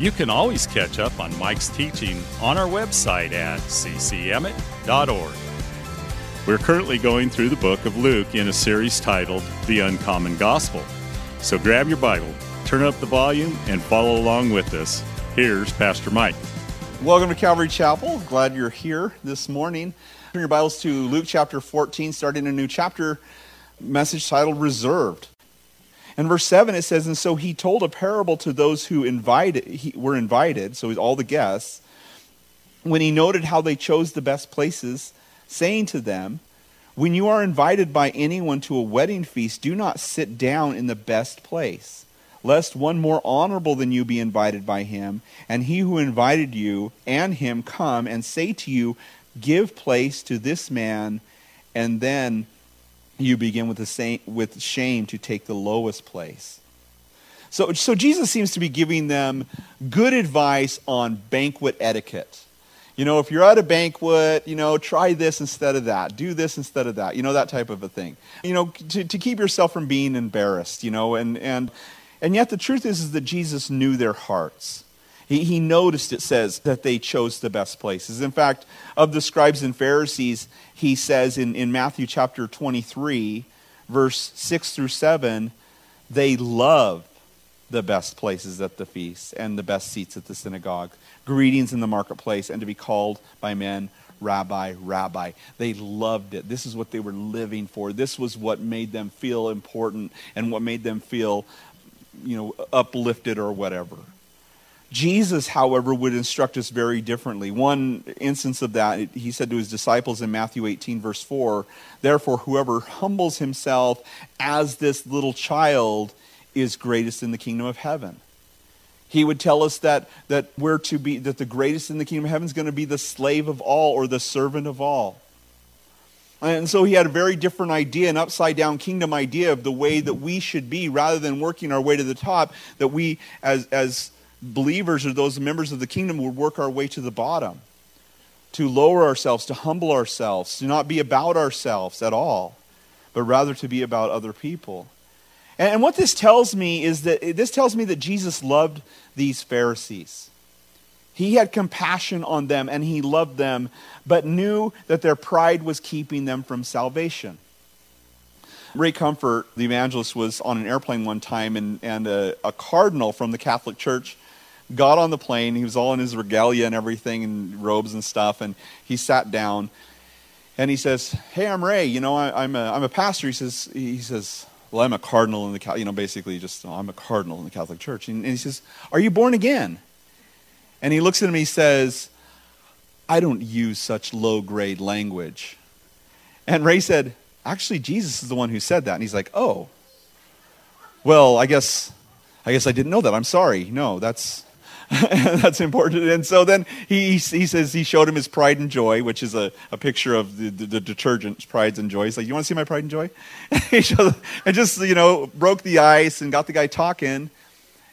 you can always catch up on Mike's teaching on our website at ccemmett.org. We're currently going through the book of Luke in a series titled The Uncommon Gospel. So grab your Bible, turn up the volume, and follow along with us. Here's Pastor Mike. Welcome to Calvary Chapel. Glad you're here this morning. Turn your Bibles to Luke chapter 14, starting a new chapter, message titled Reserved. In verse 7, it says, And so he told a parable to those who invited, he, were invited, so all the guests, when he noted how they chose the best places, saying to them, When you are invited by anyone to a wedding feast, do not sit down in the best place, lest one more honorable than you be invited by him, and he who invited you and him come and say to you, Give place to this man, and then you begin with, the same, with shame to take the lowest place. So, so Jesus seems to be giving them good advice on banquet etiquette. You know, if you're at a banquet, you know, try this instead of that. Do this instead of that. You know, that type of a thing. You know, to, to keep yourself from being embarrassed, you know, and, and, and yet the truth is, is that Jesus knew their hearts. He, he noticed, it says, that they chose the best places. In fact, of the scribes and Pharisees, he says in, in Matthew chapter 23, verse 6 through 7, they love the best places at the feast and the best seats at the synagogue, greetings in the marketplace, and to be called by men rabbi, rabbi. They loved it. This is what they were living for. This was what made them feel important and what made them feel, you know, uplifted or whatever. Jesus, however, would instruct us very differently. One instance of that, he said to his disciples in Matthew 18, verse 4 Therefore, whoever humbles himself as this little child is greatest in the kingdom of heaven. He would tell us that, that we're to be, that the greatest in the kingdom of heaven is going to be the slave of all or the servant of all. And so he had a very different idea, an upside down kingdom idea of the way that we should be rather than working our way to the top, that we, as, as believers or those members of the kingdom would work our way to the bottom, to lower ourselves, to humble ourselves, to not be about ourselves at all, but rather to be about other people. And what this tells me is that this tells me that Jesus loved these Pharisees. He had compassion on them and he loved them, but knew that their pride was keeping them from salvation. Ray Comfort, the evangelist, was on an airplane one time, and, and a, a cardinal from the Catholic Church got on the plane. He was all in his regalia and everything, and robes and stuff. And he sat down, and he says, "Hey, I'm Ray. You know, I, am a I'm a pastor." He says, "He says, well, I'm a cardinal in the you know basically just oh, I'm a cardinal in the Catholic Church." And, and he says, "Are you born again?" And he looks at him. He says, "I don't use such low grade language." And Ray said, "Actually, Jesus is the one who said that." And he's like, "Oh." Well, I guess I guess I didn't know that. I'm sorry. No, that's that's important. And so then he, he says he showed him his pride and joy, which is a, a picture of the, the, the detergent, Pride and Joy. He's like, You want to see my pride and joy? and just, you know, broke the ice and got the guy talking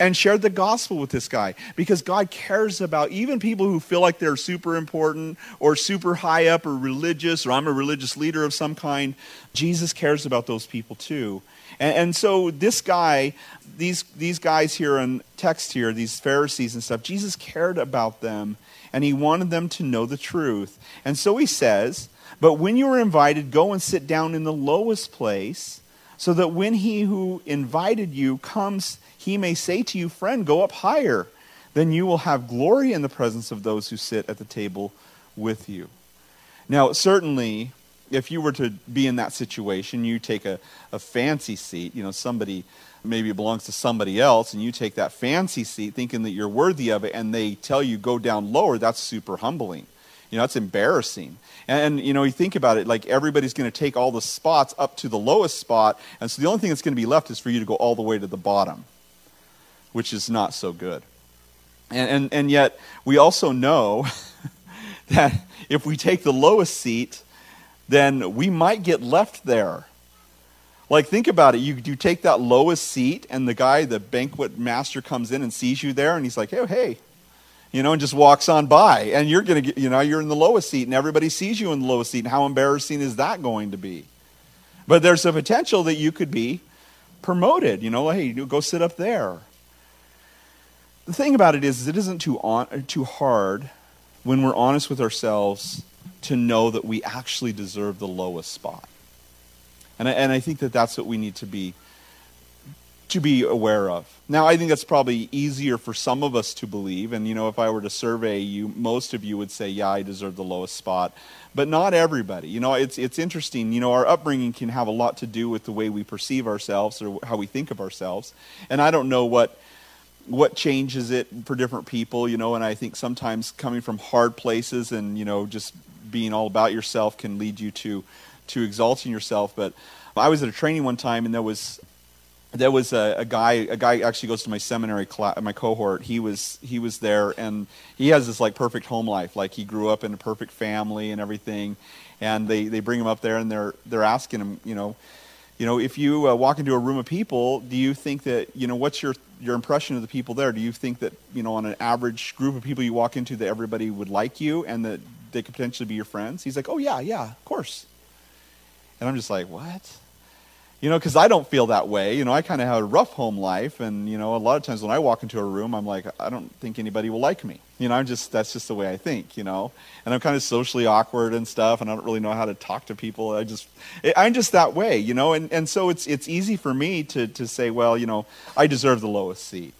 and shared the gospel with this guy because God cares about even people who feel like they're super important or super high up or religious or I'm a religious leader of some kind. Jesus cares about those people too. And, and so this guy, these, these guys here in text here, these Pharisees and stuff, Jesus cared about them and he wanted them to know the truth. And so he says, But when you are invited, go and sit down in the lowest place, so that when he who invited you comes, he may say to you, Friend, go up higher. Then you will have glory in the presence of those who sit at the table with you. Now, certainly, if you were to be in that situation, you take a, a fancy seat, you know, somebody maybe belongs to somebody else, and you take that fancy seat thinking that you're worthy of it, and they tell you go down lower, that's super humbling. You know, that's embarrassing. And you know, you think about it, like everybody's going to take all the spots up to the lowest spot, and so the only thing that's going to be left is for you to go all the way to the bottom, which is not so good. And, and, and yet, we also know that if we take the lowest seat, then we might get left there. Like, think about it. You, you take that lowest seat, and the guy, the banquet master, comes in and sees you there, and he's like, hey, hey, you know, and just walks on by. And you're going to you know, you're in the lowest seat, and everybody sees you in the lowest seat. And how embarrassing is that going to be? But there's a potential that you could be promoted. You know, hey, go sit up there. The thing about it is, it isn't too, on, too hard when we're honest with ourselves to know that we actually deserve the lowest spot. And I, and I think that that's what we need to be to be aware of. Now, I think that's probably easier for some of us to believe. And, you know, if I were to survey you, most of you would say, yeah, I deserve the lowest spot. But not everybody. You know, it's, it's interesting. You know, our upbringing can have a lot to do with the way we perceive ourselves or how we think of ourselves. And I don't know what what changes it for different people, you know, and I think sometimes coming from hard places and, you know, just being all about yourself can lead you to to exalting yourself. But I was at a training one time and there was there was a, a, guy a guy actually goes to my seminary class my cohort. He was he was there and he has this like perfect home life. Like he grew up in a perfect family and everything. And they they bring him up there and they're they're asking him you know you know if you uh, walk into a room of people do you think that you know what's your your impression of the people there? Do you think that you know on an average group of people you walk into that everybody would like you and that they could potentially be your friends? He's like oh yeah yeah of course. And i'm just like what you know, because I don't feel that way. You know, I kind of have a rough home life, and you know, a lot of times when I walk into a room, I'm like, I don't think anybody will like me. You know, I'm just that's just the way I think. You know, and I'm kind of socially awkward and stuff, and I don't really know how to talk to people. I just, eh, I'm just that way. You know, and and so it's it's easy for me to to say, well, you know, I deserve the lowest seat.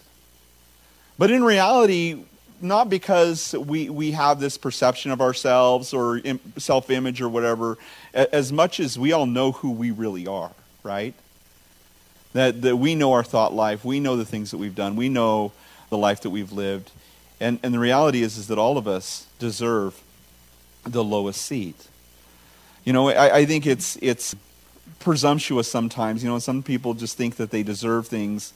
But in reality, not because we, we have this perception of ourselves or self image or whatever, as much as we all know who we really are right? That, that we know our thought life, we know the things that we've done, we know the life that we've lived. And, and the reality is, is that all of us deserve the lowest seat. You know, I, I think it's, it's presumptuous sometimes. You know, some people just think that they deserve things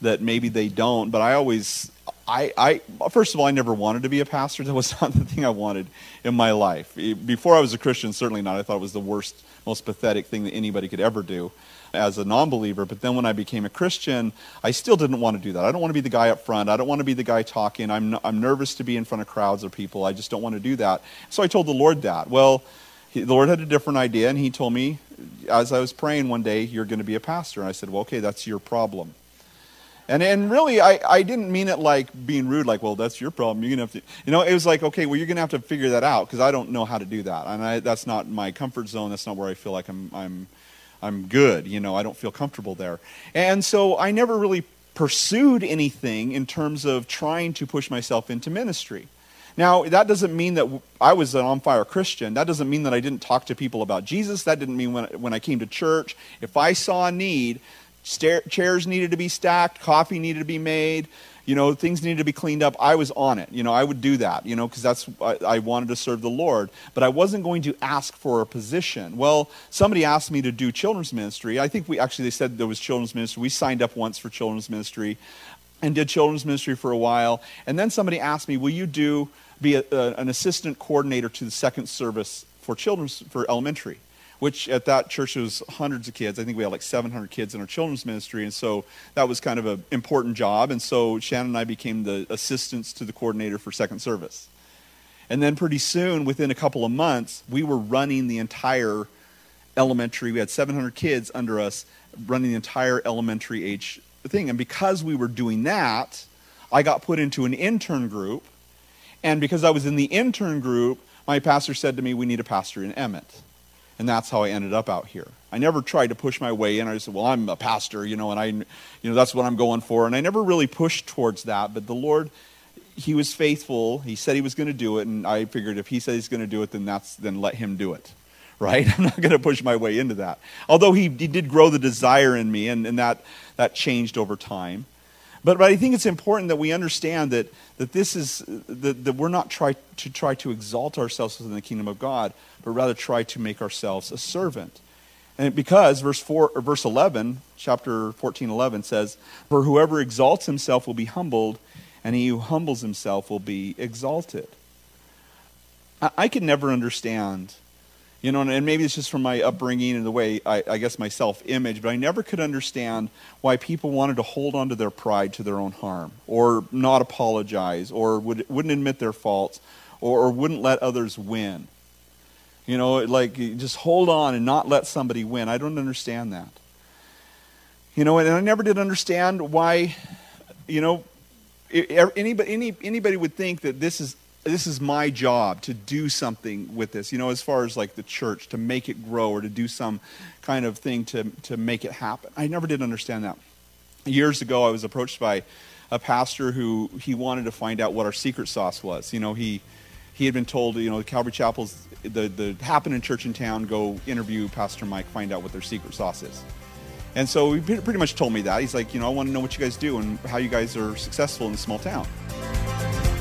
that maybe they don't. But I always, I, I, first of all, I never wanted to be a pastor. That was not the thing I wanted in my life. Before I was a Christian, certainly not. I thought it was the worst most pathetic thing that anybody could ever do as a non believer. But then when I became a Christian, I still didn't want to do that. I don't want to be the guy up front. I don't want to be the guy talking. I'm, I'm nervous to be in front of crowds of people. I just don't want to do that. So I told the Lord that. Well, he, the Lord had a different idea, and He told me as I was praying one day, You're going to be a pastor. And I said, Well, okay, that's your problem. And, and really, I, I didn't mean it like being rude, like, well, that's your problem. You're going to have to, you know, it was like, okay, well, you're going to have to figure that out because I don't know how to do that. And I, that's not my comfort zone. That's not where I feel like I'm, I'm, I'm good. You know, I don't feel comfortable there. And so I never really pursued anything in terms of trying to push myself into ministry. Now, that doesn't mean that I was an on fire Christian. That doesn't mean that I didn't talk to people about Jesus. That didn't mean when, when I came to church, if I saw a need, chairs needed to be stacked, coffee needed to be made, you know, things needed to be cleaned up. I was on it. You know, I would do that, you know, because that's, I, I, wanted to serve the Lord. But I wasn't going to ask for a position. Well, somebody asked me to do children's ministry. I think we actually, they said there was children's ministry. We signed up once for children's ministry and did children's ministry for a while. And then somebody asked me, will you do, be a, a, an assistant coordinator to the second service for children's, for elementary? Which at that church was hundreds of kids. I think we had like 700 kids in our children's ministry, and so that was kind of an important job. And so Shannon and I became the assistants to the coordinator for second service. And then pretty soon, within a couple of months, we were running the entire elementary. We had 700 kids under us running the entire elementary age thing. And because we were doing that, I got put into an intern group. And because I was in the intern group, my pastor said to me, We need a pastor in Emmett. And that's how I ended up out here. I never tried to push my way in. I said, well, I'm a pastor, you know, and I, you know, that's what I'm going for. And I never really pushed towards that. But the Lord, He was faithful. He said He was going to do it. And I figured if He said He's going to do it, then that's, then let Him do it. Right? I'm not going to push my way into that. Although He, he did grow the desire in me, and, and that, that changed over time. But, but I think it's important that we understand that, that this is that, that we're not try to try to exalt ourselves within the kingdom of God, but rather try to make ourselves a servant. And because verse 4 or verse 11, chapter 14 11 says, "For whoever exalts himself will be humbled, and he who humbles himself will be exalted." I, I could never understand, you know, and maybe it's just from my upbringing and the way I, I guess my self image, but I never could understand why people wanted to hold on to their pride to their own harm, or not apologize, or would, wouldn't admit their faults, or, or wouldn't let others win. You know, like just hold on and not let somebody win. I don't understand that. You know, and I never did understand why, you know, anybody, any, anybody would think that this is this is my job to do something with this, you know, as far as like the church, to make it grow or to do some kind of thing to, to make it happen. I never did understand that. Years ago, I was approached by a pastor who he wanted to find out what our secret sauce was. You know, he, he had been told, you know, the Calvary Chapel's, the, the happening church in town, go interview Pastor Mike, find out what their secret sauce is. And so he pretty much told me that. He's like, you know, I want to know what you guys do and how you guys are successful in a small town.